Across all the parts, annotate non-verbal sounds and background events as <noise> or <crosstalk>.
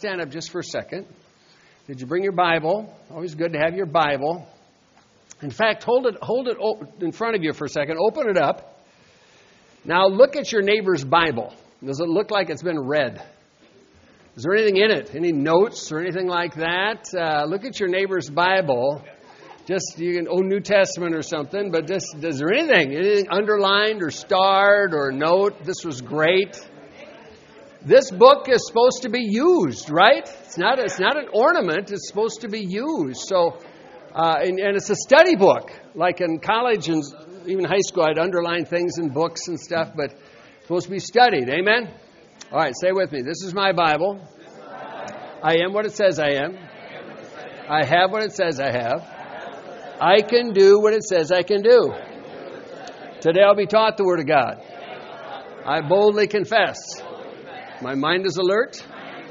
Stand up just for a second. Did you bring your Bible? Always good to have your Bible. In fact, hold it, hold it in front of you for a second. Open it up. Now look at your neighbor's Bible. Does it look like it's been read? Is there anything in it? Any notes or anything like that? Uh, look at your neighbor's Bible. Just you can, oh, New Testament or something. But just is there anything, anything underlined or starred or note? This was great. This book is supposed to be used, right? It's not. It's not an ornament. It's supposed to be used. So, uh, and, and it's a study book. Like in college and even high school, I'd underline things in books and stuff, but it's supposed to be studied. Amen. All right, say with me. This is my Bible. I am what it says I am. I have what it says I have. I can do what it says I can do. Today I'll be taught the Word of God. I boldly confess. My mind is alert.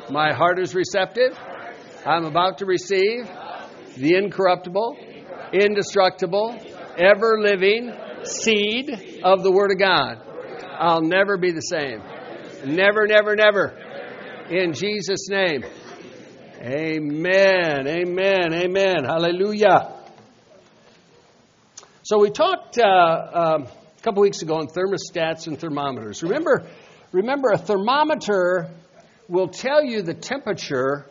My heart is receptive. I'm about to receive the incorruptible, indestructible, ever living seed of the Word of God. I'll never be the same. Never, never, never. In Jesus' name. Amen. Amen. Amen. Hallelujah. So we talked uh, um, a couple weeks ago on thermostats and thermometers. Remember, remember, a thermometer will tell you the temperature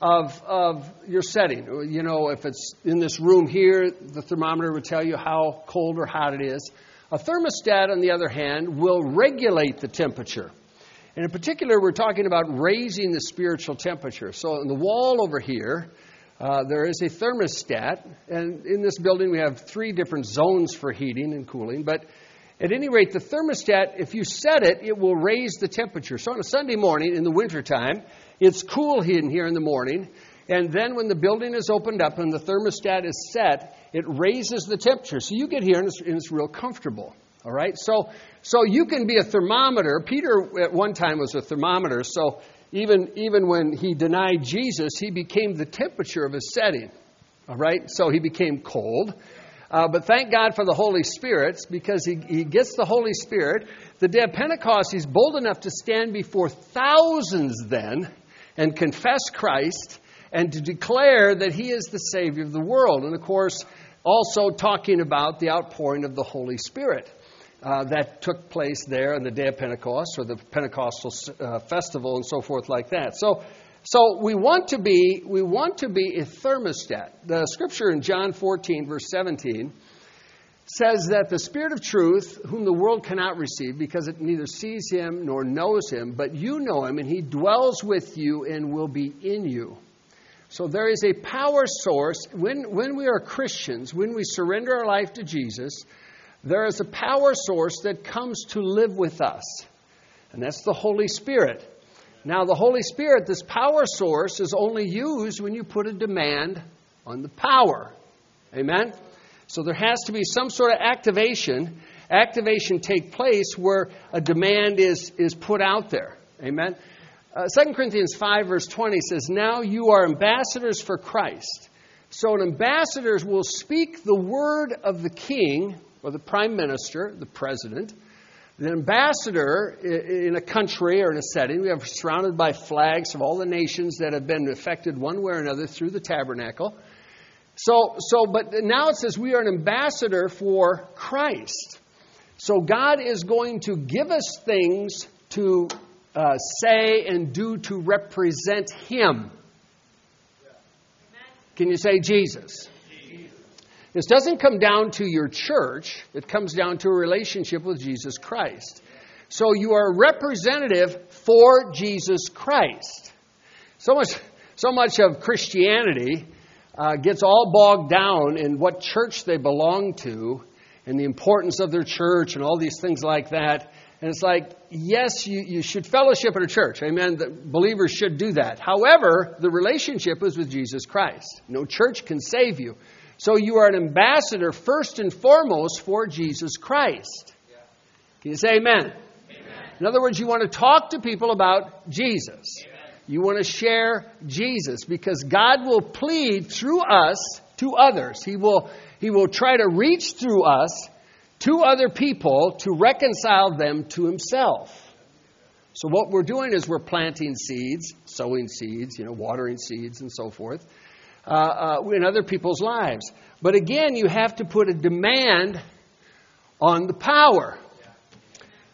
of, of your setting. You know, if it's in this room here, the thermometer will tell you how cold or hot it is. A thermostat, on the other hand, will regulate the temperature. And in particular, we're talking about raising the spiritual temperature. So, on the wall over here, uh, there is a thermostat, and in this building we have three different zones for heating and cooling. But at any rate, the thermostat, if you set it, it will raise the temperature. So on a Sunday morning in the wintertime, it's cool in here in the morning, and then when the building is opened up and the thermostat is set, it raises the temperature. So you get here and it's, and it's real comfortable. All right? So, so you can be a thermometer. Peter at one time was a thermometer, so even, even when he denied Jesus, he became the temperature of his setting. All right? So he became cold. Uh, but thank God for the Holy Spirit because he, he gets the Holy Spirit. The day of Pentecost, he's bold enough to stand before thousands then and confess Christ and to declare that he is the Savior of the world. And of course, also talking about the outpouring of the Holy Spirit. Uh, that took place there on the day of Pentecost or the Pentecostal uh, festival and so forth like that. So, so we want to be we want to be a thermostat. The scripture in John 14 verse 17 says that the Spirit of truth, whom the world cannot receive because it neither sees him nor knows him, but you know him and he dwells with you and will be in you. So there is a power source when when we are Christians, when we surrender our life to Jesus there is a power source that comes to live with us, and that's the Holy Spirit. Now, the Holy Spirit, this power source, is only used when you put a demand on the power. Amen? So there has to be some sort of activation. Activation take place where a demand is, is put out there. Amen? Uh, 2 Corinthians 5, verse 20 says, Now you are ambassadors for Christ. So an ambassador will speak the word of the king or the prime minister, the president, the ambassador in a country or in a setting. We are surrounded by flags of all the nations that have been affected one way or another through the tabernacle. So, so, but now it says we are an ambassador for Christ. So God is going to give us things to uh, say and do to represent Him. Can you say Jesus? This doesn't come down to your church, it comes down to a relationship with Jesus Christ. So you are a representative for Jesus Christ. So much, so much of Christianity uh, gets all bogged down in what church they belong to and the importance of their church and all these things like that. And it's like, yes, you, you should fellowship in a church. Amen. The believers should do that. However, the relationship is with Jesus Christ. No church can save you. So you are an ambassador first and foremost for Jesus Christ. Can you say amen? amen? In other words, you want to talk to people about Jesus. Amen. You want to share Jesus because God will plead through us to others. He will, he will try to reach through us to other people to reconcile them to Himself. So, what we're doing is we're planting seeds, sowing seeds, you know, watering seeds, and so forth, uh, uh, in other people's lives. But again, you have to put a demand on the power.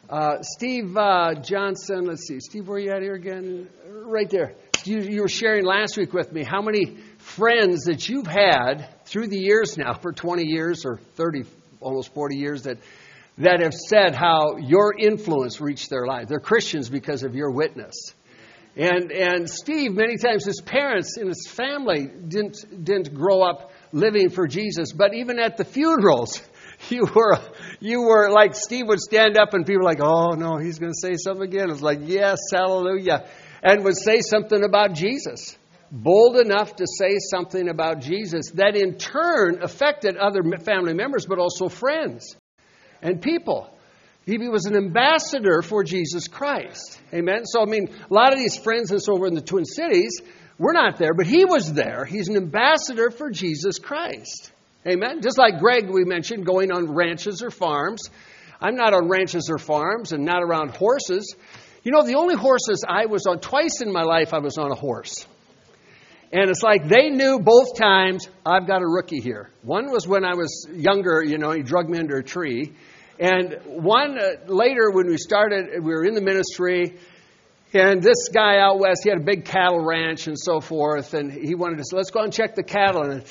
Uh, Steve uh, Johnson, let's see, Steve, where are you at here again? Right there. You, you were sharing last week with me how many friends that you've had through the years now, for 20 years or 30, almost 40 years, that, that have said how your influence reached their lives. They're Christians because of your witness. And, and Steve, many times his parents and his family didn't, didn't grow up living for Jesus, but even at the funerals, <laughs> you were, you were like Steve would stand up and people were like, oh no, he's going to say something again. It's like, yes, hallelujah. And would say something about Jesus. Bold enough to say something about Jesus that in turn affected other family members, but also friends and people. He was an ambassador for Jesus Christ. Amen. So, I mean, a lot of these friends and so over in the Twin Cities, we're not there, but he was there. He's an ambassador for Jesus Christ. Amen. Just like Greg, we mentioned, going on ranches or farms. I'm not on ranches or farms and not around horses. You know, the only horses I was on, twice in my life, I was on a horse. And it's like they knew both times, I've got a rookie here. One was when I was younger, you know, he drug me under a tree. And one uh, later, when we started, we were in the ministry, and this guy out west, he had a big cattle ranch and so forth, and he wanted to say, let's go and check the cattle. And,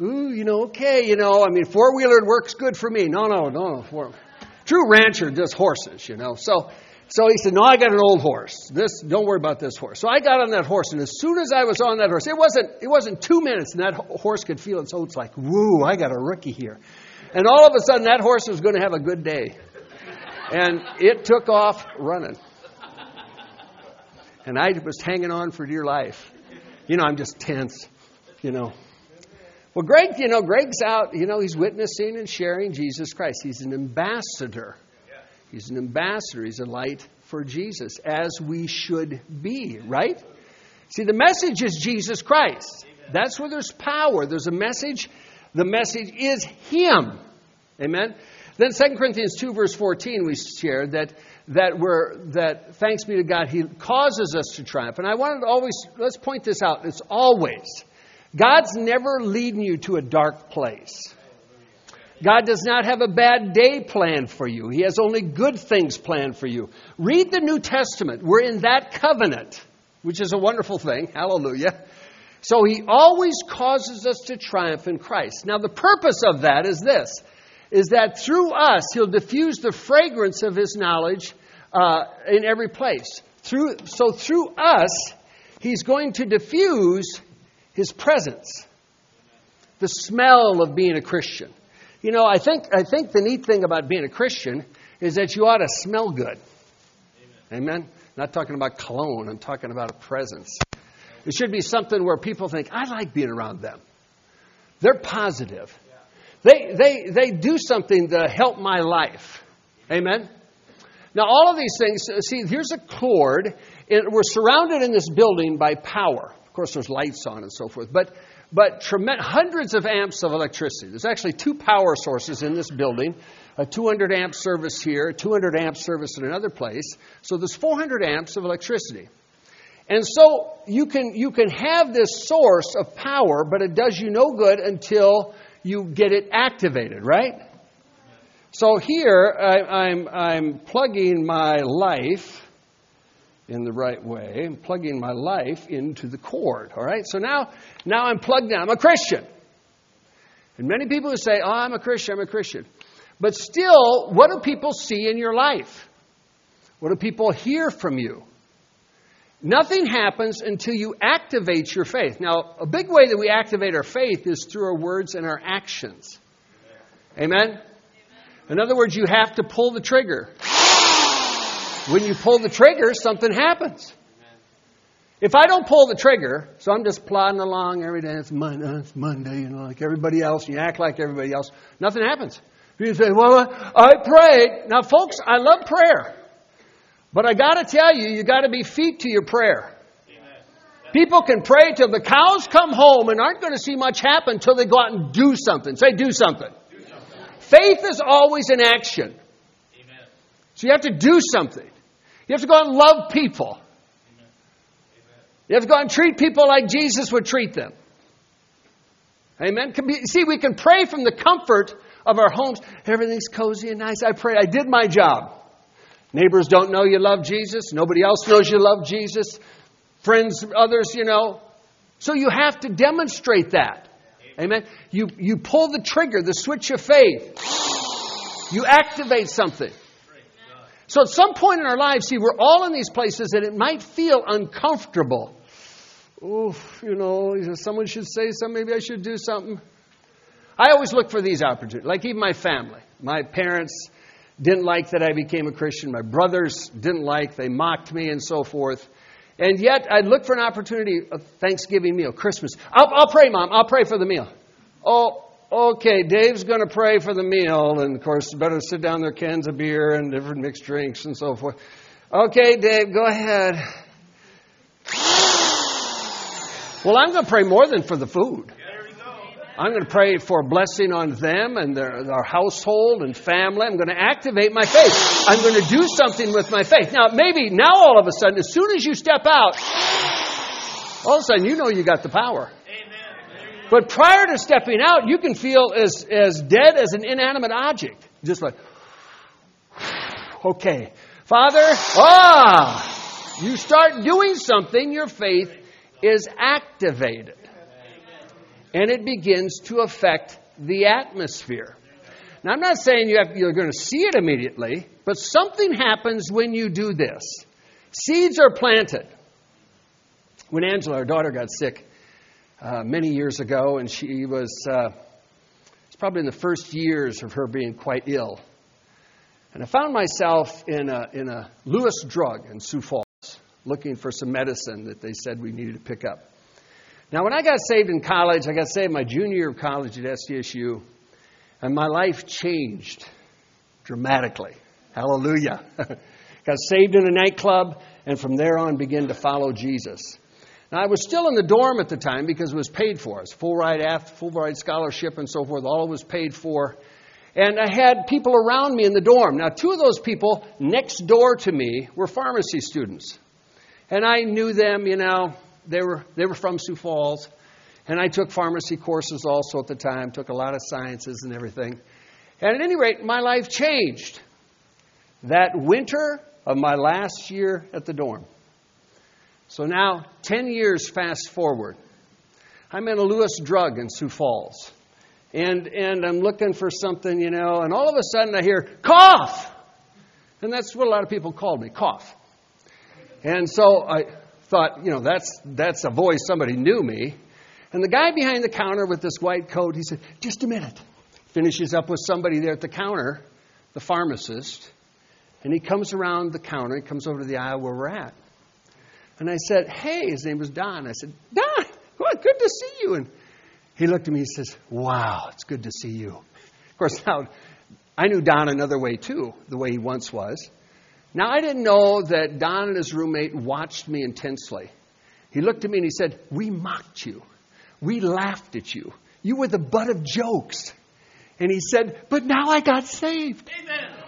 ooh, you know, okay, you know, I mean, four wheeler works good for me. No, no, no, no. Four. True rancher does horses, you know. So, so he said, no, I got an old horse. This, don't worry about this horse. So I got on that horse, and as soon as I was on that horse, it wasn't, it wasn't two minutes, and that horse could feel it. So it's like, woo, I got a rookie here. And all of a sudden, that horse was going to have a good day. And it took off running. And I was hanging on for dear life. You know, I'm just tense, you know. Well, Greg, you know, Greg's out, you know, he's witnessing and sharing Jesus Christ. He's an ambassador. He's an ambassador. He's a light for Jesus, as we should be, right? See, the message is Jesus Christ. That's where there's power. There's a message the message is Him. Amen? Then 2 Corinthians 2, verse 14, we shared that, that, we're, that thanks be to God, He causes us to triumph. And I wanted to always, let's point this out. It's always. God's never leading you to a dark place. God does not have a bad day planned for you. He has only good things planned for you. Read the New Testament. We're in that covenant, which is a wonderful thing. Hallelujah. So he always causes us to triumph in Christ. Now, the purpose of that is this is that through us, he'll diffuse the fragrance of his knowledge uh, in every place. Through, so, through us, he's going to diffuse his presence, the smell of being a Christian. You know, I think, I think the neat thing about being a Christian is that you ought to smell good. Amen. Amen? Not talking about cologne, I'm talking about a presence. It should be something where people think, I like being around them. They're positive. They, they, they do something to help my life. Amen? Now, all of these things, uh, see, here's a cord. we're surrounded in this building by power. Of course, there's lights on and so forth, but, but tremendous, hundreds of amps of electricity. There's actually two power sources in this building a 200 amp service here, a 200 amp service in another place. So there's 400 amps of electricity. And so you can, you can have this source of power, but it does you no good until you get it activated, right? So here I, I'm, I'm plugging my life in the right way. I'm plugging my life into the cord, all right? So now, now I'm plugged in. I'm a Christian. And many people who say, oh, I'm a Christian, I'm a Christian. But still, what do people see in your life? What do people hear from you? Nothing happens until you activate your faith. Now, a big way that we activate our faith is through our words and our actions. Amen? In other words, you have to pull the trigger. When you pull the trigger, something happens. If I don't pull the trigger, so I'm just plodding along every day, it's Monday, uh, it's Monday, you know, like everybody else, you act like everybody else, nothing happens. You say, well, I prayed. Now, folks, I love prayer. But I got to tell you, you got to be feet to your prayer. People can pray till the cows come home and aren't going to see much happen until they go out and do something. Say, do something. Do something. Faith is always in action. Amen. So you have to do something. You have to go out and love people. Amen. You have to go out and treat people like Jesus would treat them. Amen. See, we can pray from the comfort of our homes. Everything's cozy and nice. I pray. I did my job. Neighbors don't know you love Jesus. Nobody else knows you love Jesus. Friends, others, you know. So you have to demonstrate that. Amen. You, you pull the trigger, the switch of faith. You activate something. So at some point in our lives, see, we're all in these places and it might feel uncomfortable. Oof, you know, someone should say something, maybe I should do something. I always look for these opportunities, like even my family. My parents didn't like that I became a Christian. My brothers didn't like, they mocked me and so forth. And yet, I'd look for an opportunity, a Thanksgiving meal, Christmas. I'll, I'll pray, Mom. I'll pray for the meal. Oh, okay, Dave's going to pray for the meal. And of course, better sit down there, cans of beer and different mixed drinks and so forth. Okay, Dave, go ahead. Well, I'm going to pray more than for the food. I'm going to pray for a blessing on them and their, their household and family. I'm going to activate my faith. I'm going to do something with my faith. Now, maybe now all of a sudden, as soon as you step out, all of a sudden you know you got the power. But prior to stepping out, you can feel as, as dead as an inanimate object. Just like, okay. Father, ah, you start doing something, your faith is activated and it begins to affect the atmosphere. Now, I'm not saying you have, you're going to see it immediately, but something happens when you do this. Seeds are planted. When Angela, our daughter, got sick uh, many years ago, and she was, uh, was probably in the first years of her being quite ill. And I found myself in a, in a Lewis drug in Sioux Falls looking for some medicine that they said we needed to pick up. Now, when I got saved in college, I got saved my junior year of college at SDSU, and my life changed dramatically. Hallelujah. <laughs> got saved in a nightclub, and from there on began to follow Jesus. Now, I was still in the dorm at the time because it was paid for. It full ride aft, full ride scholarship, and so forth. All it was paid for. And I had people around me in the dorm. Now, two of those people next door to me were pharmacy students. And I knew them, you know, they were, they were from Sioux Falls. And I took pharmacy courses also at the time, took a lot of sciences and everything. And at any rate, my life changed that winter of my last year at the dorm. So now, 10 years fast forward, I'm in a Lewis drug in Sioux Falls. And, and I'm looking for something, you know, and all of a sudden I hear, cough! And that's what a lot of people called me, cough. And so I, thought, you know, that's, that's a voice, somebody knew me. And the guy behind the counter with this white coat, he said, just a minute. Finishes up with somebody there at the counter, the pharmacist, and he comes around the counter, he comes over to the aisle where we're at. And I said, hey, his name was Don. I said, Don, what, good to see you. And he looked at me and says, wow, it's good to see you. Of course, now, I knew Don another way too, the way he once was. Now, I didn't know that Don and his roommate watched me intensely. He looked at me and he said, We mocked you. We laughed at you. You were the butt of jokes. And he said, But now I got saved. Amen.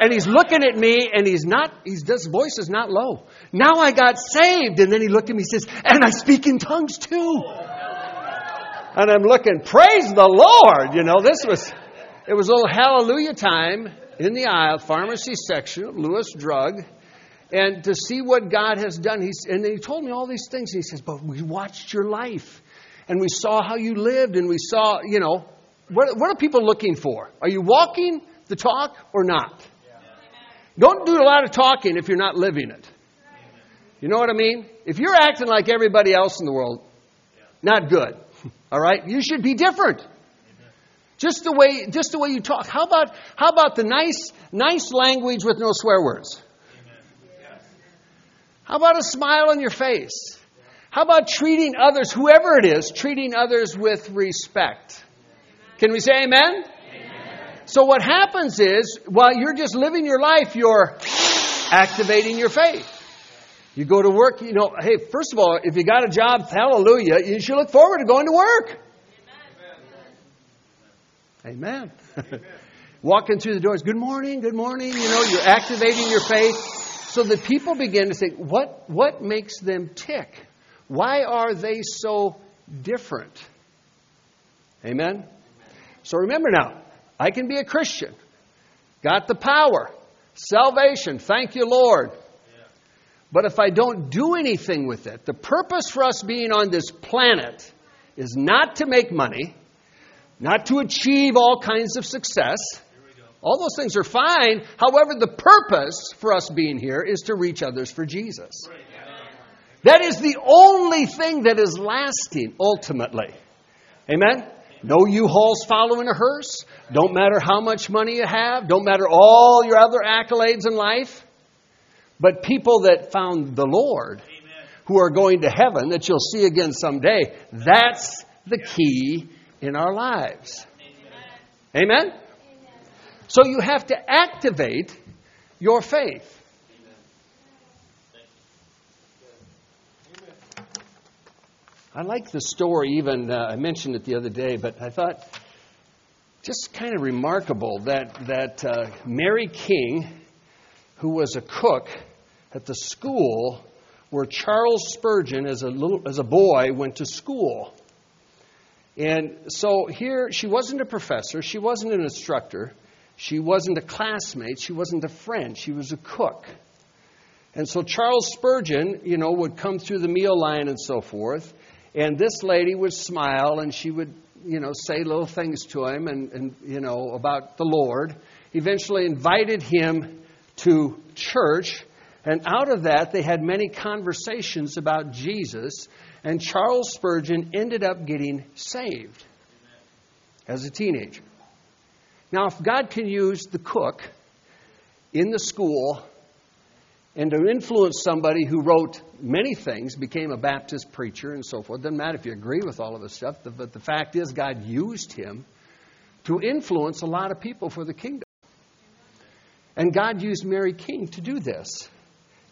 And he's looking at me and he's not, he's, his voice is not low. Now I got saved. And then he looked at me and says, And I speak in tongues too. And I'm looking, Praise the Lord. You know, this was, it was a little hallelujah time in the aisle, pharmacy section Lewis Drug, and to see what God has done. He's, and he told me all these things. He says, But we watched your life, and we saw how you lived, and we saw, you know, what, what are people looking for? Are you walking the talk or not? Don't do a lot of talking if you're not living it. You know what I mean? If you're acting like everybody else in the world, not good. <laughs> All right? You should be different. Just the way, just the way you talk. How about, how about the nice, nice language with no swear words? How about a smile on your face? How about treating others, whoever it is, treating others with respect? Can we say amen? amen? So what happens is, while you're just living your life, you're activating your faith. You go to work, you know, hey, first of all, if you got a job, hallelujah, you should look forward to going to work. Amen. <laughs> Walking through the doors, good morning, good morning. You know, you're activating your faith so that people begin to think, what, what makes them tick? Why are they so different? Amen? So remember now, I can be a Christian, got the power, salvation, thank you, Lord. But if I don't do anything with it, the purpose for us being on this planet is not to make money, not to achieve all kinds of success. All those things are fine. However, the purpose for us being here is to reach others for Jesus. That is the only thing that is lasting ultimately. Amen? No U-Hauls following a hearse. Don't matter how much money you have. Don't matter all your other accolades in life. But people that found the Lord, who are going to heaven, that you'll see again someday, that's the key in our lives. Amen? Amen? So you have to activate your faith. I like the story, even uh, I mentioned it the other day, but I thought just kind of remarkable that, that uh, Mary King, who was a cook at the school where Charles Spurgeon, as a, little, as a boy, went to school. And so here, she wasn't a professor, she wasn't an instructor, she wasn't a classmate, she wasn't a friend, she was a cook. And so Charles Spurgeon, you know, would come through the meal line and so forth, and this lady would smile and she would, you know, say little things to him and, and you know, about the Lord. Eventually invited him to church, and out of that, they had many conversations about Jesus and Charles Spurgeon ended up getting saved as a teenager. Now, if God can use the cook in the school and to influence somebody who wrote many things, became a Baptist preacher and so forth, doesn't matter if you agree with all of this stuff, but the fact is, God used him to influence a lot of people for the kingdom. And God used Mary King to do this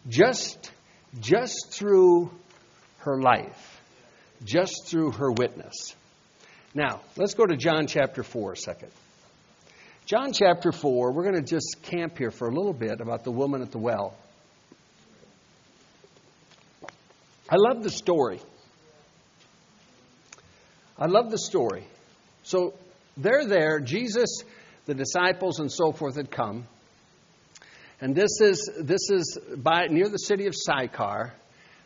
just, just through her life just through her witness. Now, let's go to John chapter 4 a second. John chapter 4, we're going to just camp here for a little bit about the woman at the well. I love the story. I love the story. So they're there, Jesus, the disciples, and so forth had come. And this is, this is by, near the city of Sychar.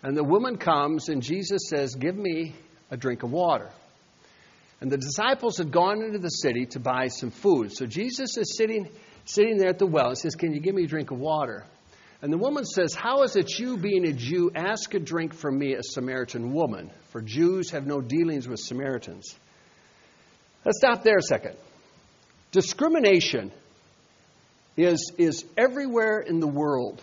And the woman comes, and Jesus says, Give me a drink of water. And the disciples had gone into the city to buy some food. So Jesus is sitting, sitting there at the well and says, Can you give me a drink of water? And the woman says, How is it you, being a Jew, ask a drink from me, a Samaritan woman? For Jews have no dealings with Samaritans. Let's stop there a second. Discrimination is, is everywhere in the world.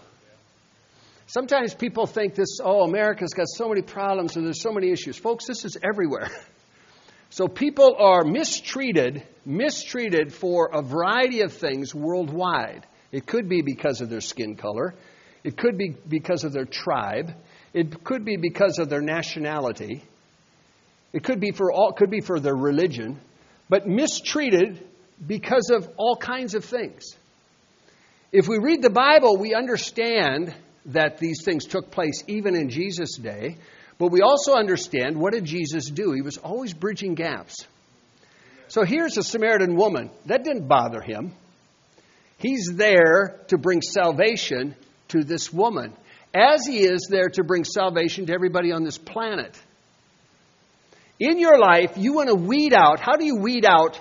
Sometimes people think this, oh, America's got so many problems and there's so many issues. Folks, this is everywhere. <laughs> So people are mistreated, mistreated for a variety of things worldwide. It could be because of their skin color. It could be because of their tribe. It could be because of their nationality. It could be for all could be for their religion, but mistreated because of all kinds of things. If we read the Bible, we understand that these things took place even in Jesus' day, but we also understand what did Jesus do? He was always bridging gaps. So here's a Samaritan woman. That didn't bother him. He's there to bring salvation to this woman, as he is there to bring salvation to everybody on this planet. In your life, you want to weed out. How do you weed out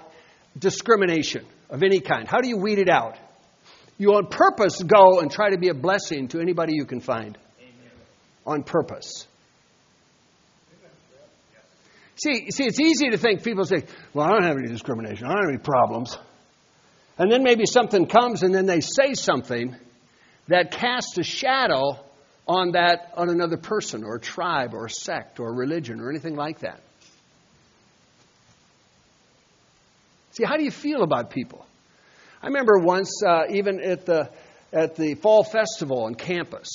discrimination of any kind? How do you weed it out? You on purpose go and try to be a blessing to anybody you can find. Amen. On purpose. See, see, it's easy to think people say, well, I don't have any discrimination. I don't have any problems. And then maybe something comes and then they say something that casts a shadow on that on another person or tribe or sect or religion or anything like that. See, how do you feel about people? I remember once, uh, even at the at the fall festival on campus,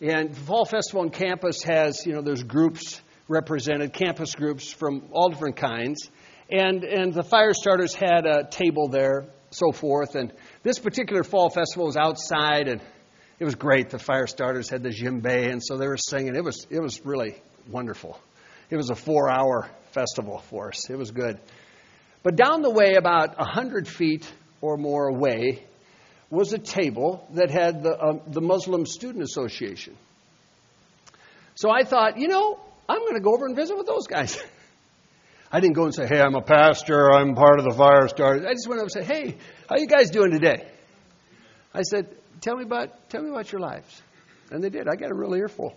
and the fall festival on campus has you know there's groups represented, campus groups from all different kinds, and and the fire starters had a table there, so forth, and this particular fall festival was outside and it was great. The fire starters had the djembe, and so they were singing. It was it was really wonderful. It was a four-hour festival for us. It was good. But down the way, about a hundred feet or more away, was a table that had the uh, the Muslim Student Association. So I thought, you know, I'm going to go over and visit with those guys. <laughs> I didn't go and say, "Hey, I'm a pastor. I'm part of the fire starters." I just went over and said, "Hey, how you guys doing today?" I said, tell me about tell me about your lives. And they did. I got a real earful.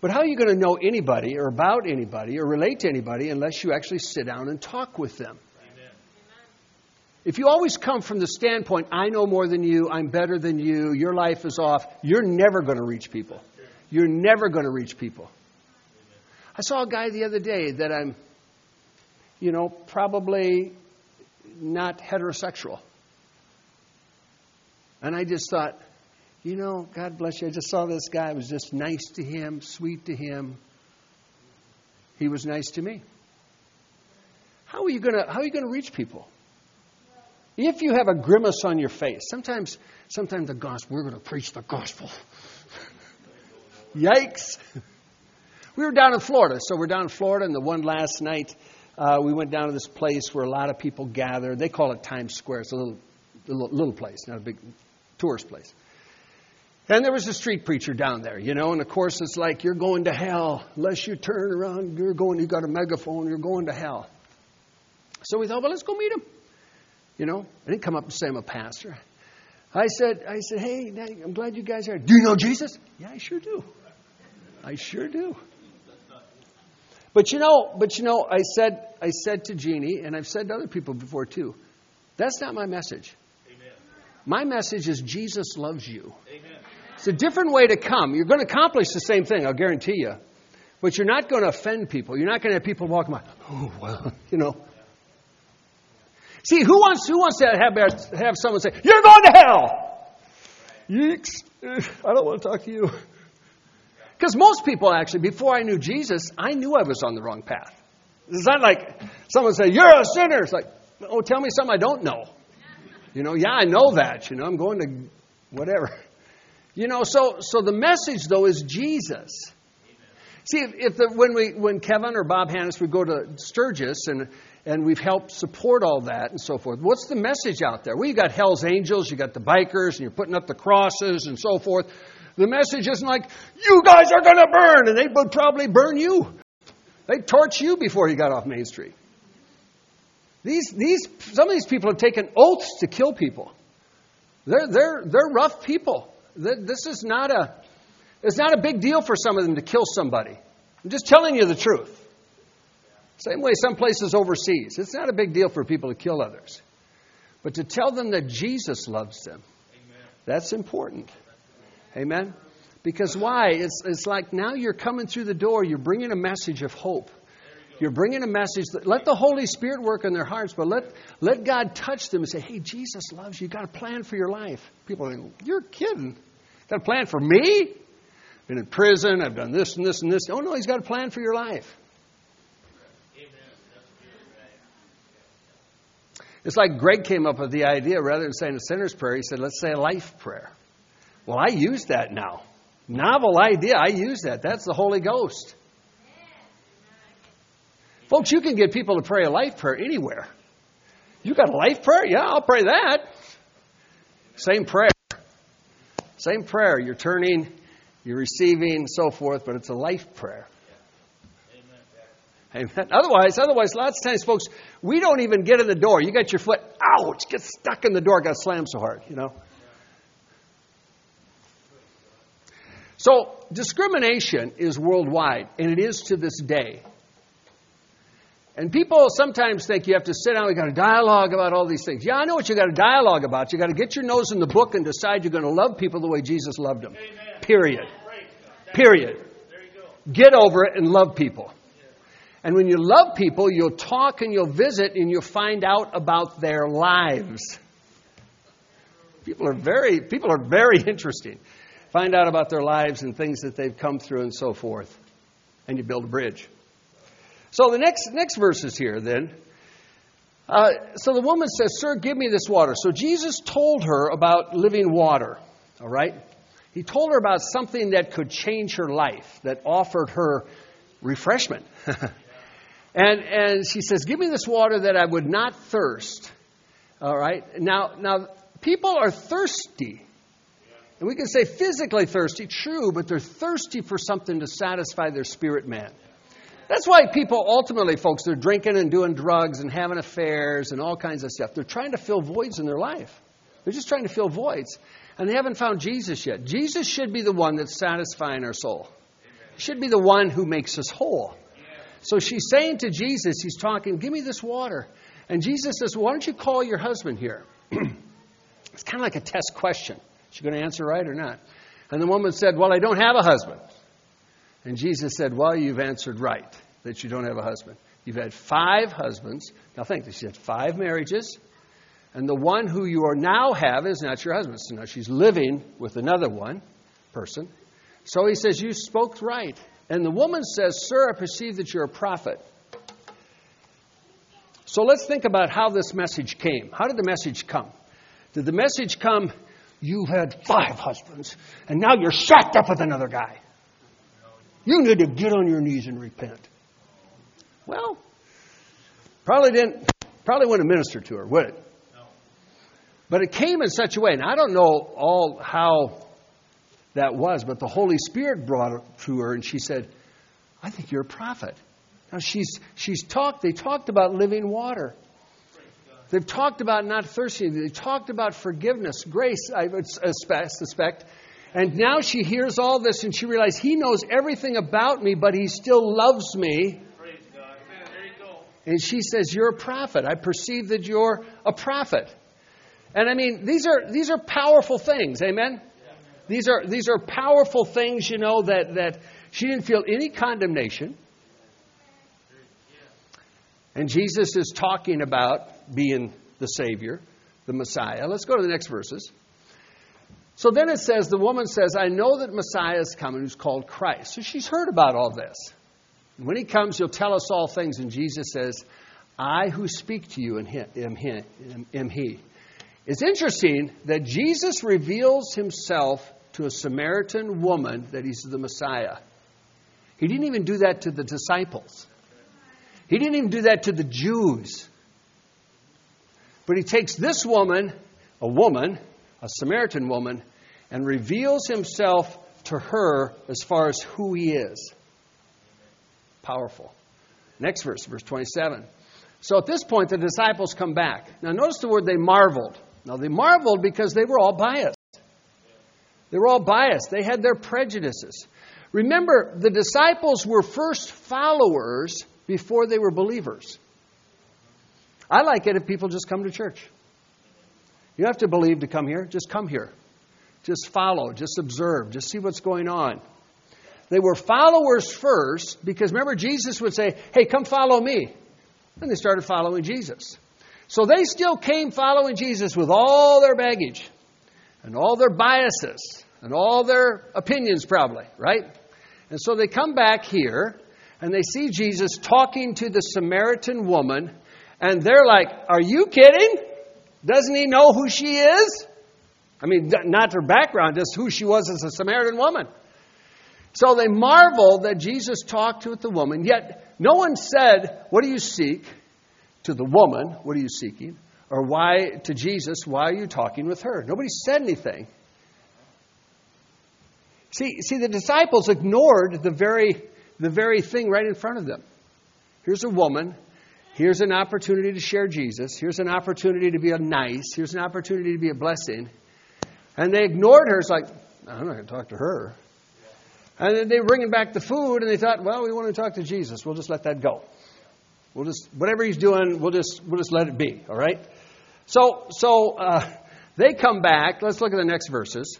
But how are you going to know anybody or about anybody or relate to anybody unless you actually sit down and talk with them? If you always come from the standpoint, I know more than you, I'm better than you, your life is off, you're never going to reach people. You're never going to reach people. I saw a guy the other day that I'm, you know, probably not heterosexual. And I just thought, you know, God bless you. I just saw this guy. I was just nice to him, sweet to him. He was nice to me. How are you going to how are you going to reach people? If you have a grimace on your face, sometimes sometimes the gospel, we're going to preach the gospel. Yikes. We were down in Florida, so we're down in Florida, and the one last night uh, we went down to this place where a lot of people gather. They call it Times Square. It's a little, little, little place, not a big tourist place. And there was a street preacher down there, you know, and of course it's like you're going to hell unless you turn around. You're going. You got a megaphone. You're going to hell. So we thought, well, let's go meet him. You know, I didn't come up and say I'm a pastor. I said, I said, hey, I'm glad you guys are. Do you know Jesus? Yeah, I sure do. I sure do. But you know, but you know, I said, I said to Jeannie, and I've said to other people before too, that's not my message. My message is Jesus loves you. Amen. It's a different way to come. You're going to accomplish the same thing, I'll guarantee you. But you're not going to offend people. You're not going to have people walking by, oh, well, <laughs> you know. See, who wants, who wants to have, have someone say, You're going to hell? Yeeks. <laughs> I don't want to talk to you. Because most people, actually, before I knew Jesus, I knew I was on the wrong path. It's not like someone say, You're a sinner. It's like, Oh, tell me something I don't know. You know, yeah, I know that. You know, I'm going to whatever. You know, so so the message though is Jesus. See, if, if the, when we when Kevin or Bob Hannis would go to Sturgis and and we've helped support all that and so forth. What's the message out there? You got Hell's Angels, you got the bikers, and you're putting up the crosses and so forth. The message isn't like you guys are going to burn, and they would probably burn you. They'd torch you before you got off Main Street. These, these, some of these people have taken oaths to kill people. They're, they're, they're rough people. This is not a, it's not a big deal for some of them to kill somebody. I'm just telling you the truth. Same way some places overseas. It's not a big deal for people to kill others. But to tell them that Jesus loves them, Amen. that's important. Amen? Because why? It's, it's like now you're coming through the door, you're bringing a message of hope. You're bringing a message that let the Holy Spirit work in their hearts, but let, let God touch them and say, hey, Jesus loves you. You've got a plan for your life. People are like, you're kidding. Got a plan for me? Been in prison. I've done this and this and this. Oh, no, he's got a plan for your life. It's like Greg came up with the idea rather than saying a sinner's prayer, he said, let's say a life prayer. Well, I use that now. Novel idea. I use that. That's the Holy Ghost. Folks, you can get people to pray a life prayer anywhere. You got a life prayer? Yeah, I'll pray that. Same prayer. Same prayer. You're turning, you're receiving, so forth, but it's a life prayer. Amen. Otherwise, otherwise, lots of times, folks, we don't even get in the door. You got your foot, ouch, get stuck in the door, got slammed so hard, you know. So, discrimination is worldwide, and it is to this day. And people sometimes think you have to sit down, we got to dialogue about all these things. Yeah, I know what you got to dialogue about. You got to get your nose in the book and decide you're going to love people the way Jesus loved them. Amen. Period. Period. Get over it and love people. And when you love people, you'll talk and you'll visit and you'll find out about their lives. People are very people are very <laughs> interesting. Find out about their lives and things that they've come through and so forth. And you build a bridge. So the next next verse is here then. Uh, so the woman says, Sir, give me this water. So Jesus told her about living water. All right? He told her about something that could change her life, that offered her refreshment. <laughs> and, and she says, Give me this water that I would not thirst. All right? Now, now people are thirsty. And we can say physically thirsty, true, but they're thirsty for something to satisfy their spirit man. That's why people ultimately, folks, they're drinking and doing drugs and having affairs and all kinds of stuff. They're trying to fill voids in their life. They're just trying to fill voids. And they haven't found Jesus yet. Jesus should be the one that's satisfying our soul. He should be the one who makes us whole. So she's saying to Jesus, he's talking, Give me this water. And Jesus says, Why don't you call your husband here? <clears throat> it's kind of like a test question. Is she going to answer right or not? And the woman said, Well, I don't have a husband. And Jesus said, Well, you've answered right that you don't have a husband. You've had five husbands. Now think, she had five marriages. And the one who you are now have is not your husband. So now she's living with another one person. So he says, You spoke right. And the woman says, Sir, I perceive that you're a prophet. So let's think about how this message came. How did the message come? Did the message come, You've had five husbands, and now you're shacked up with another guy. You need to get on your knees and repent. Well, probably didn't, probably wouldn't minister to her, would it? No. But it came in such a way, and I don't know all how that was, but the Holy Spirit brought it to her, and she said, I think you're a prophet. Now she's, she's talked, they talked about living water. They've talked about not thirsting. They've talked about forgiveness, grace, I would uh, suspect. And now she hears all this and she realizes he knows everything about me, but he still loves me. And she says, You're a prophet. I perceive that you're a prophet. And I mean, these are, these are powerful things. Amen? These are, these are powerful things, you know, that, that she didn't feel any condemnation. And Jesus is talking about being the Savior, the Messiah. Let's go to the next verses. So then it says, the woman says, I know that Messiah is coming who's called Christ. So she's heard about all this. When he comes, he'll tell us all things. And Jesus says, I who speak to you am he. Am he. It's interesting that Jesus reveals himself to a Samaritan woman that he's the Messiah. He didn't even do that to the disciples. He didn't even do that to the Jews. But he takes this woman, a woman, a Samaritan woman, and reveals himself to her as far as who he is. Powerful. Next verse, verse 27. So at this point, the disciples come back. Now, notice the word they marveled. Now, they marveled because they were all biased. They were all biased, they had their prejudices. Remember, the disciples were first followers before they were believers. I like it if people just come to church. You have to believe to come here, just come here. Just follow, just observe, just see what's going on. They were followers first because remember, Jesus would say, Hey, come follow me. And they started following Jesus. So they still came following Jesus with all their baggage and all their biases and all their opinions, probably, right? And so they come back here and they see Jesus talking to the Samaritan woman and they're like, Are you kidding? Doesn't he know who she is? I mean, not her background, just who she was as a Samaritan woman. So they marveled that Jesus talked to the woman, yet no one said, What do you seek? To the woman, What are you seeking? Or why to Jesus, Why are you talking with her? Nobody said anything. See, see the disciples ignored the very, the very thing right in front of them. Here's a woman Here's an opportunity to share Jesus. Here's an opportunity to be a nice. Here's an opportunity to be a blessing. And they ignored her. It's like, I'm not going to talk to her. And then they were bringing back the food, and they thought, well, we want to talk to Jesus. We'll just let that go. We'll just whatever he's doing, we'll just we'll just let it be. All right. So so uh, they come back. Let's look at the next verses.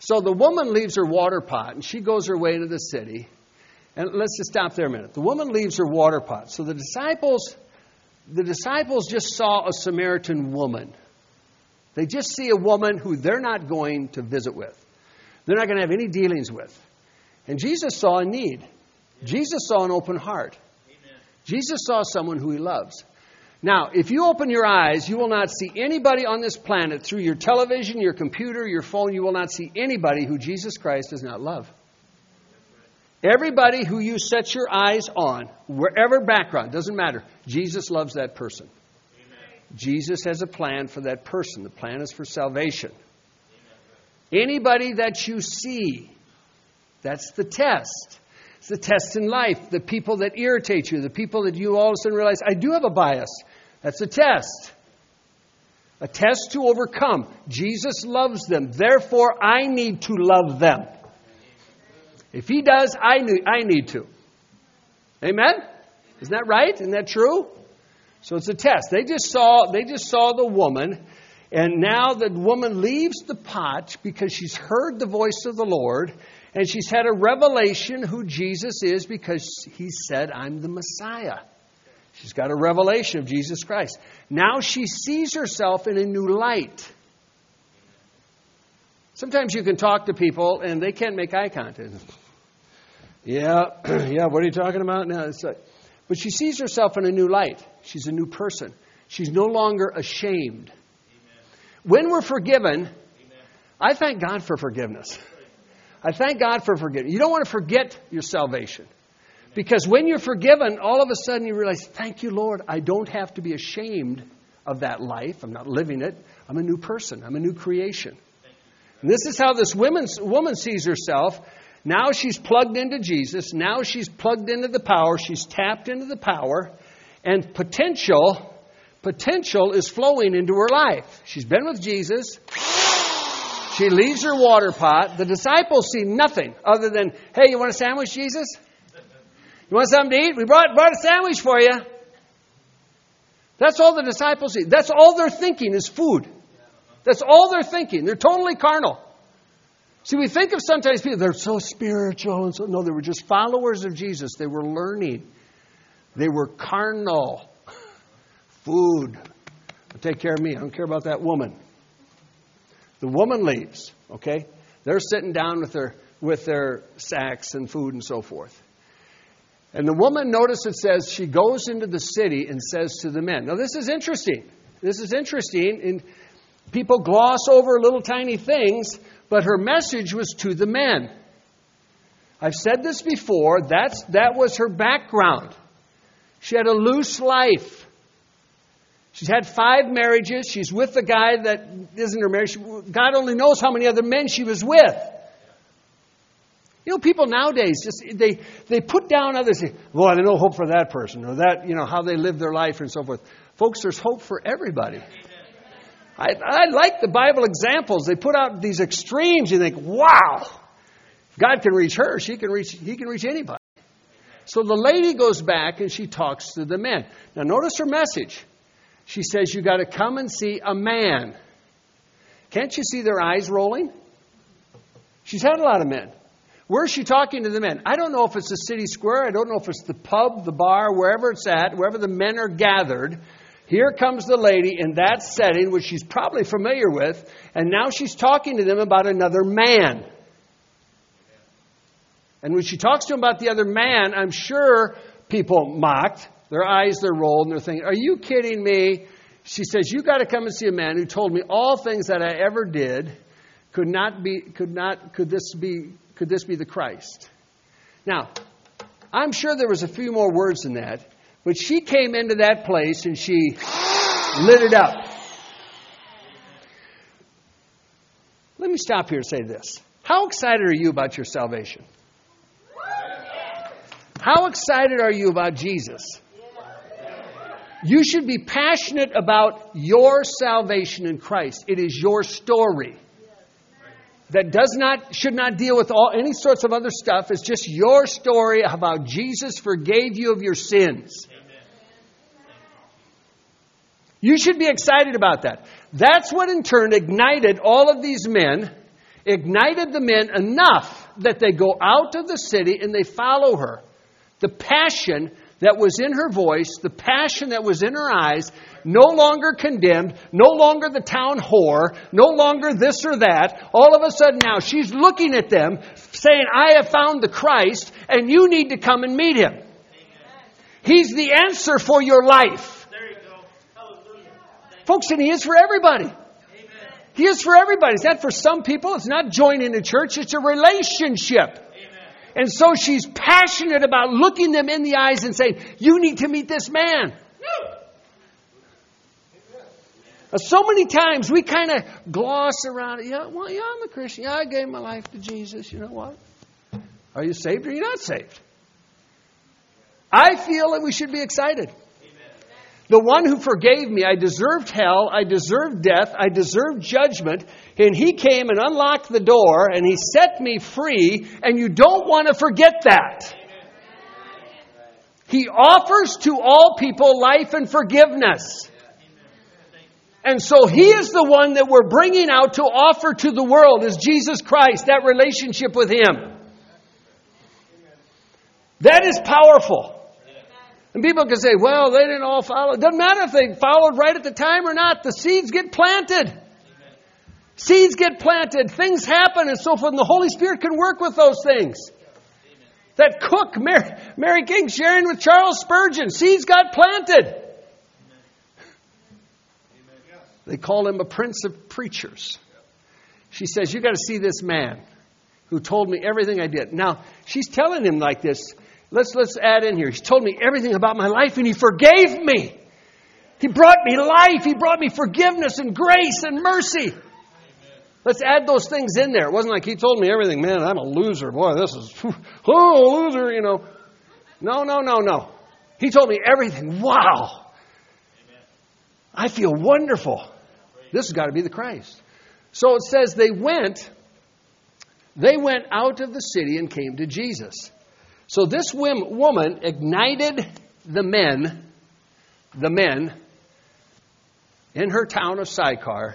So the woman leaves her water pot and she goes her way to the city. And let's just stop there a minute. The woman leaves her water pot. So the disciples, the disciples just saw a Samaritan woman. They just see a woman who they're not going to visit with. They're not going to have any dealings with. And Jesus saw a need. Jesus saw an open heart. Jesus saw someone who he loves. Now, if you open your eyes, you will not see anybody on this planet through your television, your computer, your phone. You will not see anybody who Jesus Christ does not love. Everybody who you set your eyes on, wherever background, doesn't matter. Jesus loves that person. Amen. Jesus has a plan for that person. The plan is for salvation. Amen. Anybody that you see, that's the test. It's the test in life. The people that irritate you, the people that you all of a sudden realize, I do have a bias. That's a test. A test to overcome. Jesus loves them. Therefore, I need to love them. If he does, I need, I need to. Amen? Isn't that right? Isn't that true? So it's a test. They just saw they just saw the woman, and now the woman leaves the pot because she's heard the voice of the Lord, and she's had a revelation who Jesus is because he said, I'm the Messiah. She's got a revelation of Jesus Christ. Now she sees herself in a new light. Sometimes you can talk to people and they can't make eye contact. Yeah, <clears throat> yeah, what are you talking about now? It's Like, but she sees herself in a new light. She's a new person. She's no longer ashamed. Amen. When we're forgiven, Amen. I thank God for forgiveness. I thank God for forgiveness. You don't want to forget your salvation. Because when you're forgiven, all of a sudden you realize, thank you, Lord, I don't have to be ashamed of that life. I'm not living it. I'm a new person, I'm a new creation. And this is how this woman, woman sees herself. Now she's plugged into Jesus. Now she's plugged into the power. She's tapped into the power. And potential, potential is flowing into her life. She's been with Jesus. She leaves her water pot. The disciples see nothing other than, hey, you want a sandwich, Jesus? You want something to eat? We brought, brought a sandwich for you. That's all the disciples see. That's all they're thinking is food. That's all they're thinking. They're totally carnal. See, we think of sometimes people, they're so spiritual and so. No, they were just followers of Jesus. They were learning, they were carnal. <laughs> Food. Take care of me. I don't care about that woman. The woman leaves, okay? They're sitting down with their, with their sacks and food and so forth. And the woman, notice it says, she goes into the city and says to the men. Now, this is interesting. This is interesting. And people gloss over little tiny things, but her message was to the men. I've said this before. That's, that was her background. She had a loose life. She's had five marriages. She's with the guy that isn't her marriage. God only knows how many other men she was with. You know, people nowadays just they they put down others. Well, there's no hope for that person or that. You know how they live their life and so forth. Folks, there's hope for everybody. I, I like the Bible examples. They put out these extremes. You think, wow, God can reach her. She can reach. He can reach anybody. So the lady goes back and she talks to the men. Now, notice her message. She says, You got to come and see a man. Can't you see their eyes rolling? She's had a lot of men. Where's she talking to the men? I don't know if it's the city square. I don't know if it's the pub, the bar, wherever it's at, wherever the men are gathered. Here comes the lady in that setting, which she's probably familiar with, and now she's talking to them about another man. And when she talks to them about the other man, I'm sure people mocked. Their eyes, they're rolled, and they're thinking, Are you kidding me? She says, You got to come and see a man who told me all things that I ever did. Could not be, could not, could this be could this be the Christ? Now, I'm sure there was a few more words than that, but she came into that place and she lit it up. Let me stop here and say this. How excited are you about your salvation? How excited are you about Jesus? You should be passionate about your salvation in Christ. It is your story that does not should not deal with all any sorts of other stuff. It's just your story of how Jesus forgave you of your sins. You should be excited about that. That's what in turn ignited all of these men, ignited the men enough that they go out of the city and they follow her. The passion that was in her voice, the passion that was in her eyes, no longer condemned, no longer the town whore, no longer this or that. All of a sudden now she's looking at them saying, I have found the Christ and you need to come and meet him. He's the answer for your life. There you go. Hallelujah. Folks, and He is for everybody. He is for everybody. It's not for some people. It's not joining a church. It's a relationship. And so she's passionate about looking them in the eyes and saying, You need to meet this man. So many times we kind of gloss around it. Yeah, well, yeah, I'm a Christian. Yeah, I gave my life to Jesus. You know what? Are you saved or are you not saved? I feel that we should be excited. The one who forgave me, I deserved hell, I deserved death, I deserved judgment, and he came and unlocked the door and he set me free, and you don't want to forget that. He offers to all people life and forgiveness. And so he is the one that we're bringing out to offer to the world is Jesus Christ, that relationship with him. That is powerful. And people can say, well, they didn't all follow. It doesn't matter if they followed right at the time or not. The seeds get planted. Amen. Seeds get planted. Things happen and so forth. And the Holy Spirit can work with those things. Amen. That cook, Mary, Mary, King, sharing with Charles Spurgeon, seeds got planted. Amen. They call him a prince of preachers. She says, You got to see this man who told me everything I did. Now, she's telling him like this Let's, let's add in here. He's told me everything about my life and He forgave me. He brought me life. He brought me forgiveness and grace and mercy. Let's add those things in there. It wasn't like He told me everything. Man, I'm a loser. Boy, this is, <laughs> oh, a loser, you know. No, no, no, no. He told me everything. Wow. I feel wonderful. This has got to be the Christ. So it says they went, they went out of the city and came to Jesus. So this woman ignited the men, the men in her town of Sychar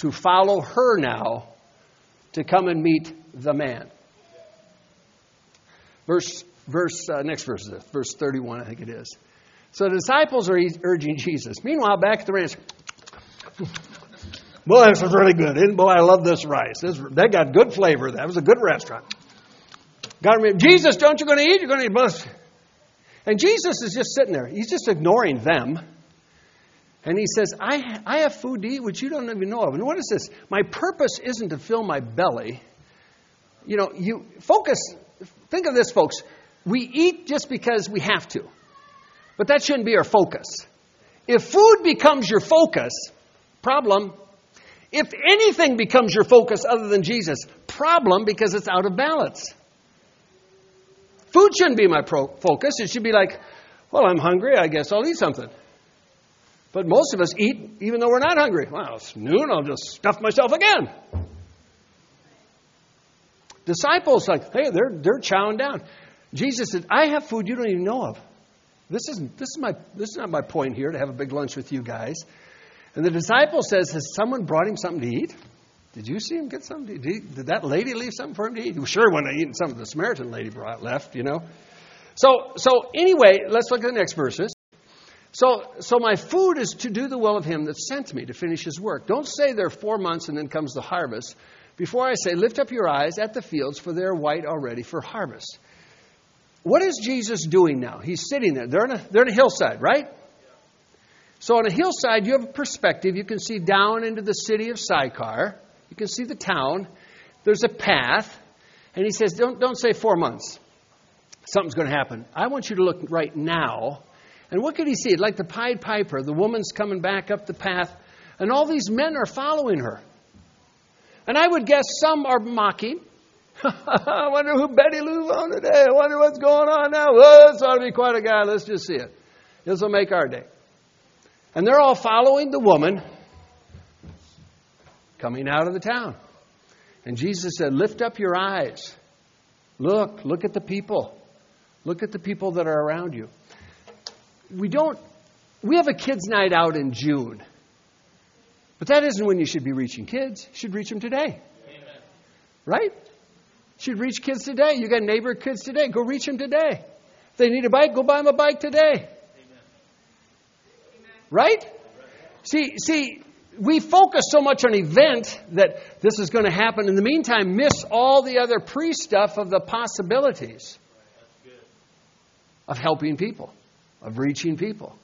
to follow her now to come and meet the man. Verse, verse uh, next verse is verse 31, I think it is. So the disciples are urging Jesus. Meanwhile, back at the ranch, <laughs> boy, this was really good. Boy, I love this rice. This, that got good flavor. That was a good restaurant. God, Jesus, don't you going to eat? You're going to eat both. And Jesus is just sitting there. He's just ignoring them. And he says, I, I have food to eat which you don't even know of. And what is this? My purpose isn't to fill my belly. You know, you focus, think of this, folks. We eat just because we have to. But that shouldn't be our focus. If food becomes your focus, problem. If anything becomes your focus other than Jesus, problem because it's out of balance. Food shouldn't be my pro- focus. It should be like, well, I'm hungry. I guess I'll eat something. But most of us eat even though we're not hungry. Well, it's noon. I'll just stuff myself again. Disciples, like, hey, they're, they're chowing down. Jesus said, I have food you don't even know of. This isn't, this, is my, this is not my point here to have a big lunch with you guys. And the disciple says, Has someone brought him something to eat? Did you see him get something? Did, did that lady leave something for him to eat? He was sure when I eaten something the Samaritan lady brought left, you know. So so anyway, let's look at the next verses. So so my food is to do the will of him that sent me to finish his work. Don't say there are four months and then comes the harvest. Before I say, lift up your eyes at the fields, for they are white already for harvest. What is Jesus doing now? He's sitting there. They're on a, they're on a hillside, right? So on a hillside, you have a perspective. You can see down into the city of Sychar. You can see the town. There's a path. And he says, don't, don't say four months. Something's going to happen. I want you to look right now. And what could he see? Like the Pied Piper, the woman's coming back up the path, and all these men are following her. And I would guess some are mocking. <laughs> I wonder who Betty Lou's on today. I wonder what's going on now. Well, this ought to be quite a guy. Let's just see it. This will make our day. And they're all following the woman coming out of the town. And Jesus said, Lift up your eyes. Look, look at the people. Look at the people that are around you. We don't we have a kids' night out in June. But that isn't when you should be reaching kids. You should reach them today. Amen. Right? You should reach kids today. You got neighbor kids today. Go reach them today. If they need a bike, go buy them a bike today. Amen. Right? See, see, we focus so much on event that this is going to happen. In the meantime, miss all the other pre stuff of the possibilities of helping people, of reaching people,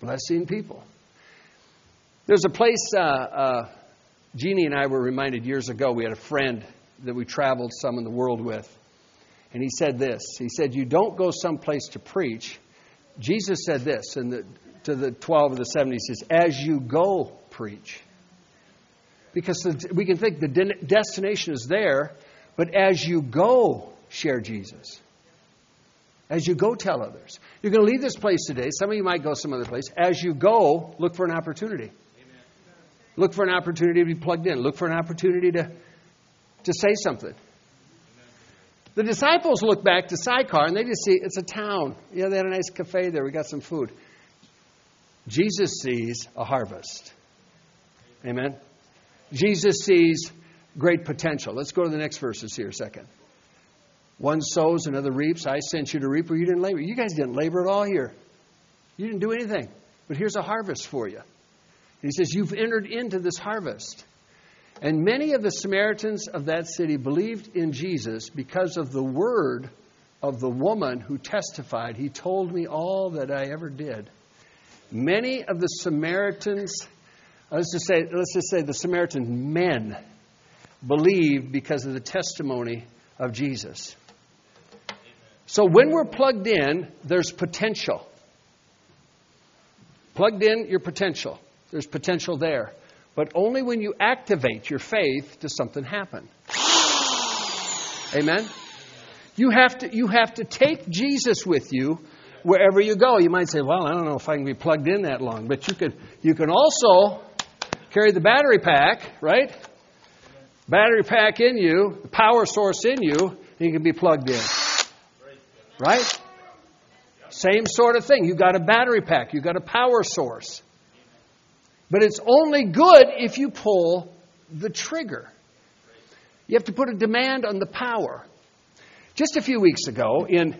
blessing people. There's a place, uh, uh, Jeannie and I were reminded years ago, we had a friend that we traveled some in the world with. And he said this He said, You don't go someplace to preach. Jesus said this and the, to the 12 of the 70, he says, As you go, preach. Because the, we can think the de- destination is there, but as you go, share Jesus. As you go, tell others. You're going to leave this place today. Some of you might go some other place. As you go, look for an opportunity. Look for an opportunity to be plugged in. Look for an opportunity to, to say something. The disciples look back to Sychar and they just see it's a town. Yeah, they had a nice cafe there. We got some food. Jesus sees a harvest. Amen. Jesus sees great potential. Let's go to the next verses here a second. One sows, another reaps. I sent you to reap where you didn't labor. You guys didn't labor at all here. You didn't do anything. But here's a harvest for you. He says, You've entered into this harvest. And many of the Samaritans of that city believed in Jesus because of the word of the woman who testified, He told me all that I ever did. Many of the Samaritans, let's just say, let's just say the Samaritan men believed because of the testimony of Jesus. So when we're plugged in, there's potential. Plugged in, your potential. There's potential there. But only when you activate your faith does something happen. Amen? You have to, you have to take Jesus with you wherever you go. You might say, well, I don't know if I can be plugged in that long. But you can, you can also carry the battery pack, right? Battery pack in you, the power source in you, you can be plugged in. Right? Same sort of thing. You've got a battery pack, you've got a power source. But it's only good if you pull the trigger. You have to put a demand on the power. Just a few weeks ago in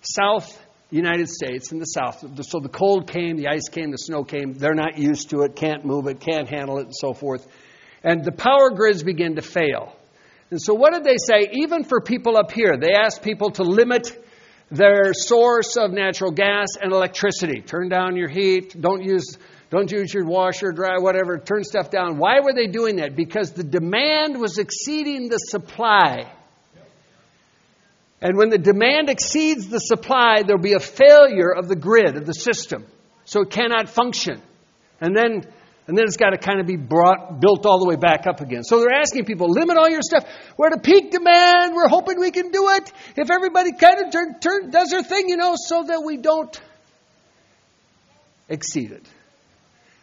South United States, in the South, so the cold came, the ice came, the snow came. They're not used to it, can't move it, can't handle it, and so forth. And the power grids begin to fail. And so, what did they say? Even for people up here, they asked people to limit their source of natural gas and electricity. Turn down your heat. Don't use don't use your washer, dry, whatever. Turn stuff down. Why were they doing that? Because the demand was exceeding the supply. And when the demand exceeds the supply, there'll be a failure of the grid, of the system. So it cannot function. And then, and then it's got to kind of be brought, built all the way back up again. So they're asking people, limit all your stuff. We're at a peak demand. We're hoping we can do it. If everybody kind of turn, turn, does their thing, you know, so that we don't exceed it.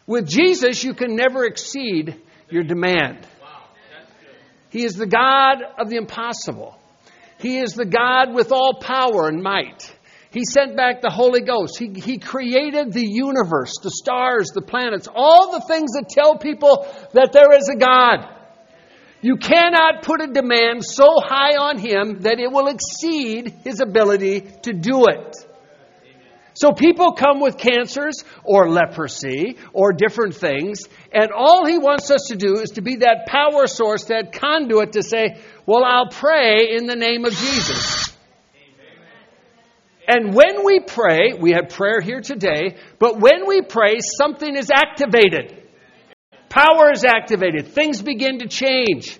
With Jesus, you can never exceed your demand. He is the God of the impossible. He is the God with all power and might. He sent back the Holy Ghost. He, he created the universe, the stars, the planets, all the things that tell people that there is a God. You cannot put a demand so high on Him that it will exceed His ability to do it. So people come with cancers or leprosy or different things, and all he wants us to do is to be that power source, that conduit to say, Well, I'll pray in the name of Jesus. And when we pray, we had prayer here today, but when we pray, something is activated. Power is activated. Things begin to change.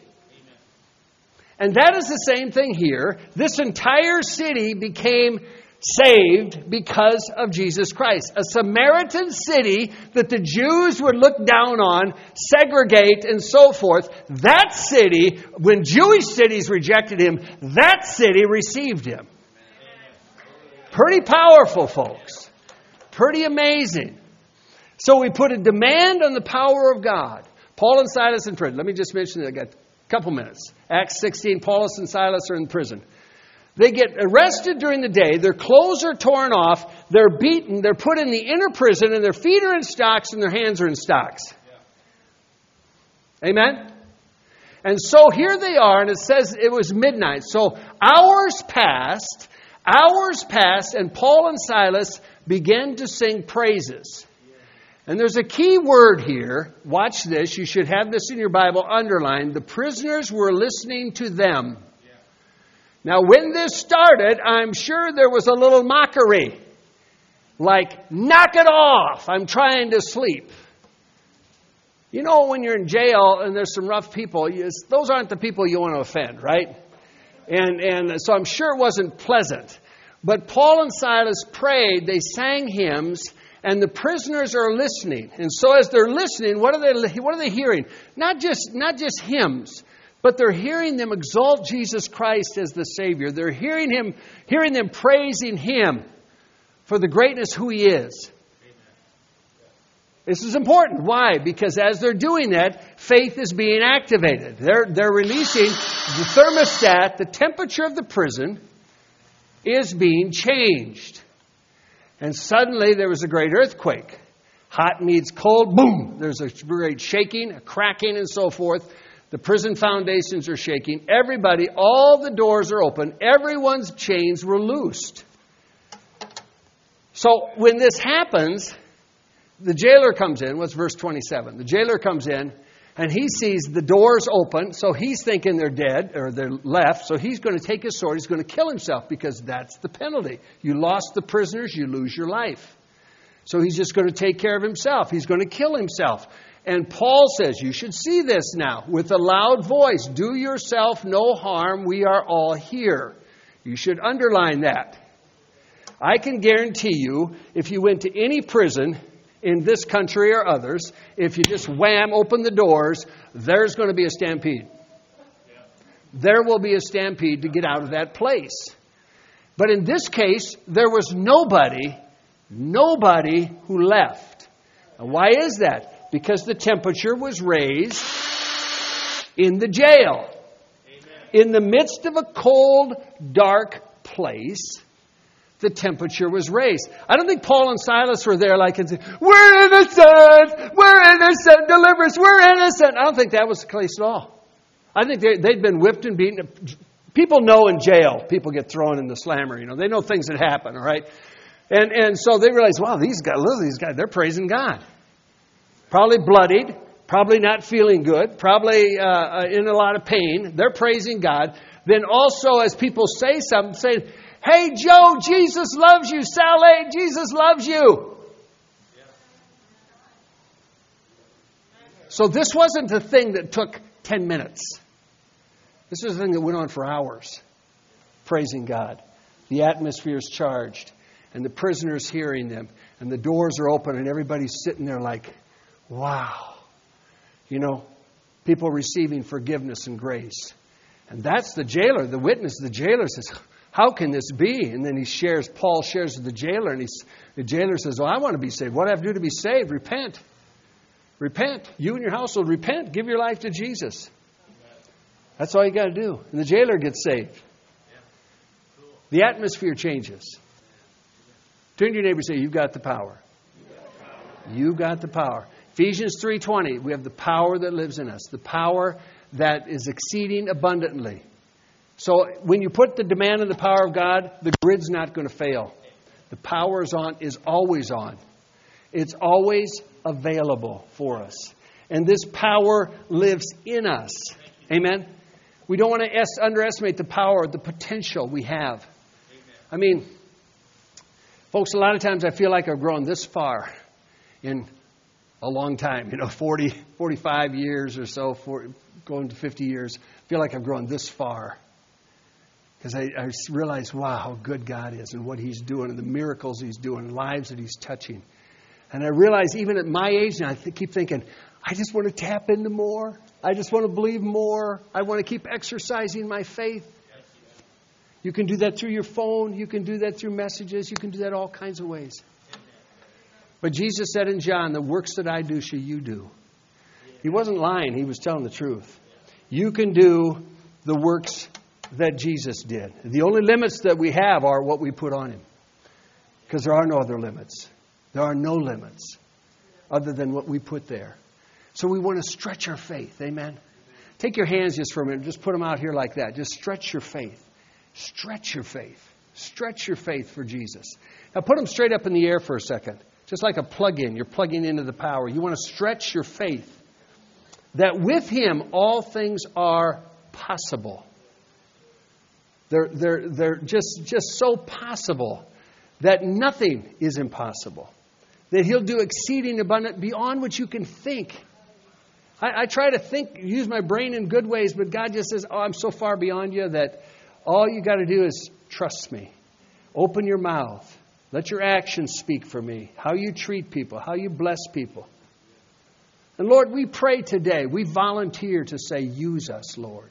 And that is the same thing here. This entire city became saved because of Jesus Christ. A Samaritan city that the Jews would look down on, segregate, and so forth. That city, when Jewish cities rejected him, that city received him. Pretty powerful, folks. Pretty amazing. So we put a demand on the power of God. Paul and Silas in prison. Let me just mention that. I got a couple minutes. Acts 16, Paul and Silas are in prison. They get arrested during the day, their clothes are torn off, they're beaten, they're put in the inner prison, and their feet are in stocks and their hands are in stocks. Amen? And so here they are, and it says it was midnight. So hours passed, hours passed, and Paul and Silas began to sing praises. And there's a key word here. Watch this. You should have this in your Bible underlined. The prisoners were listening to them. Now, when this started, I'm sure there was a little mockery. Like, knock it off. I'm trying to sleep. You know, when you're in jail and there's some rough people, those aren't the people you want to offend, right? And, and so I'm sure it wasn't pleasant. But Paul and Silas prayed, they sang hymns, and the prisoners are listening. And so as they're listening, what are they, what are they hearing? Not just, not just hymns, but they're hearing them exalt Jesus Christ as the Savior. They're hearing him, hearing them praising Him for the greatness who He is. This is important. Why? Because as they're doing that, faith is being activated. They're, they're releasing the thermostat, the temperature of the prison is being changed. And suddenly there was a great earthquake. Hot meets cold, boom! There's a great shaking, a cracking, and so forth. The prison foundations are shaking. Everybody, all the doors are open. Everyone's chains were loosed. So when this happens, the jailer comes in. What's verse 27? The jailer comes in and he sees the doors open, so he's thinking they're dead or they're left, so he's going to take his sword, he's going to kill himself because that's the penalty. You lost the prisoners, you lose your life. So he's just going to take care of himself. He's going to kill himself. And Paul says, You should see this now with a loud voice Do yourself no harm, we are all here. You should underline that. I can guarantee you, if you went to any prison in this country or others, if you just wham, open the doors, there's going to be a stampede. There will be a stampede to get out of that place. But in this case, there was nobody, nobody who left. And why is that? Because the temperature was raised in the jail. In the midst of a cold, dark place, the temperature was raised. I don't think Paul and Silas were there like We're innocent! We're innocent! Deliverance! We're innocent! I don't think that was the case at all. I think they, they'd been whipped and beaten. People know in jail, people get thrown in the slammer. You know, they know things that happen, all right? And, and so they realize, wow, these guys, look, these guys, they're praising God. Probably bloodied, probably not feeling good, probably uh, uh in a lot of pain. They're praising God. Then also, as people say something, say, Hey, Joe, Jesus loves you. Sally, Jesus loves you. So this wasn't a thing that took 10 minutes. This was a thing that went on for hours, praising God. The atmosphere is charged, and the prisoners hearing them, and the doors are open, and everybody's sitting there like, wow. You know, people receiving forgiveness and grace. And that's the jailer, the witness, the jailer says, how can this be? And then he shares, Paul shares with the jailer, and he's, the jailer says, Well, I want to be saved. What do I have to do to be saved? Repent. Repent. You and your household, repent. Give your life to Jesus. That's all you got to do. And the jailer gets saved. The atmosphere changes. Turn to your neighbor and say, You've got the power. You've got the power. Ephesians 3:20, we have the power that lives in us, the power that is exceeding abundantly. So when you put the demand and the power of God, the grid's not going to fail. The power is on is always on. It's always available for us. And this power lives in us. Amen. We don't want to es- underestimate the power, the potential we have. I mean, folks, a lot of times I feel like I've grown this far in a long time, you know, 40, 45 years or so, for, going to 50 years. I feel like I've grown this far because I, I realize, wow, how good God is and what He's doing and the miracles He's doing, lives that He's touching. And I realize, even at my age now, I th- keep thinking, I just want to tap into more. I just want to believe more. I want to keep exercising my faith. You can do that through your phone. You can do that through messages. You can do that all kinds of ways. But Jesus said in John, The works that I do shall you do. He wasn't lying, he was telling the truth. You can do the works that Jesus did. The only limits that we have are what we put on him. Because there are no other limits. There are no limits other than what we put there. So we want to stretch our faith. Amen. Take your hands just for a minute. Just put them out here like that. Just stretch your faith. Stretch your faith. Stretch your faith for Jesus. Now put them straight up in the air for a second. Just like a plug in. You're plugging into the power. You want to stretch your faith. That with Him all things are possible. They're, they're, they're just, just so possible that nothing is impossible. That He'll do exceeding abundant beyond what you can think. I, I try to think, use my brain in good ways, but God just says, Oh, I'm so far beyond you that all you got to do is trust me. Open your mouth. Let your actions speak for me. How you treat people, how you bless people. And Lord, we pray today. We volunteer to say, use us, Lord.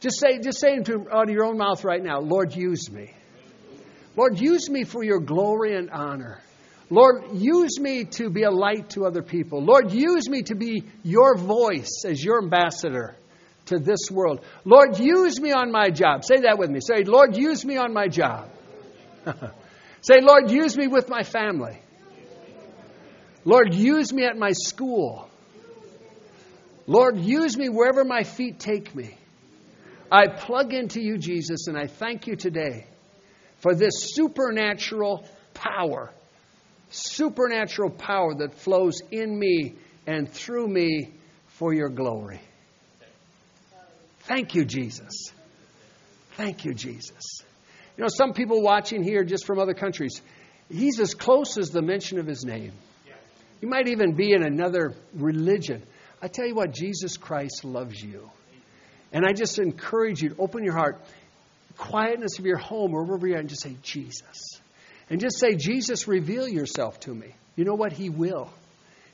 Just say, just say into, out of your own mouth right now, Lord, use me. Lord, use me for your glory and honor. Lord, use me to be a light to other people. Lord, use me to be your voice as your ambassador to this world. Lord, use me on my job. Say that with me. Say, Lord, use me on my job. <laughs> Say, Lord, use me with my family. Lord, use me at my school. Lord, use me wherever my feet take me. I plug into you, Jesus, and I thank you today for this supernatural power, supernatural power that flows in me and through me for your glory. Thank you, Jesus. Thank you, Jesus. You know, some people watching here just from other countries, he's as close as the mention of his name. You might even be in another religion. I tell you what, Jesus Christ loves you. And I just encourage you to open your heart, quietness of your home or wherever you're and just say, Jesus. And just say, Jesus, reveal yourself to me. You know what? He will.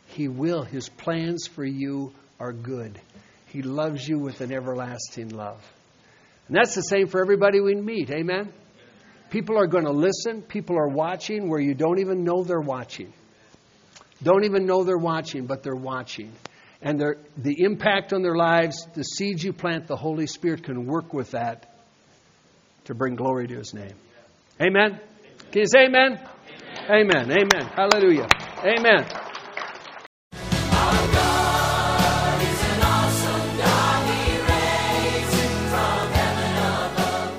He will. His plans for you are good. He loves you with an everlasting love. And that's the same for everybody we meet. Amen? People are going to listen. People are watching where you don't even know they're watching. Don't even know they're watching, but they're watching. And the impact on their lives, the seeds you plant, the Holy Spirit can work with that to bring glory to His name. Amen? Can you say amen? Amen. Amen. amen. Hallelujah. Amen.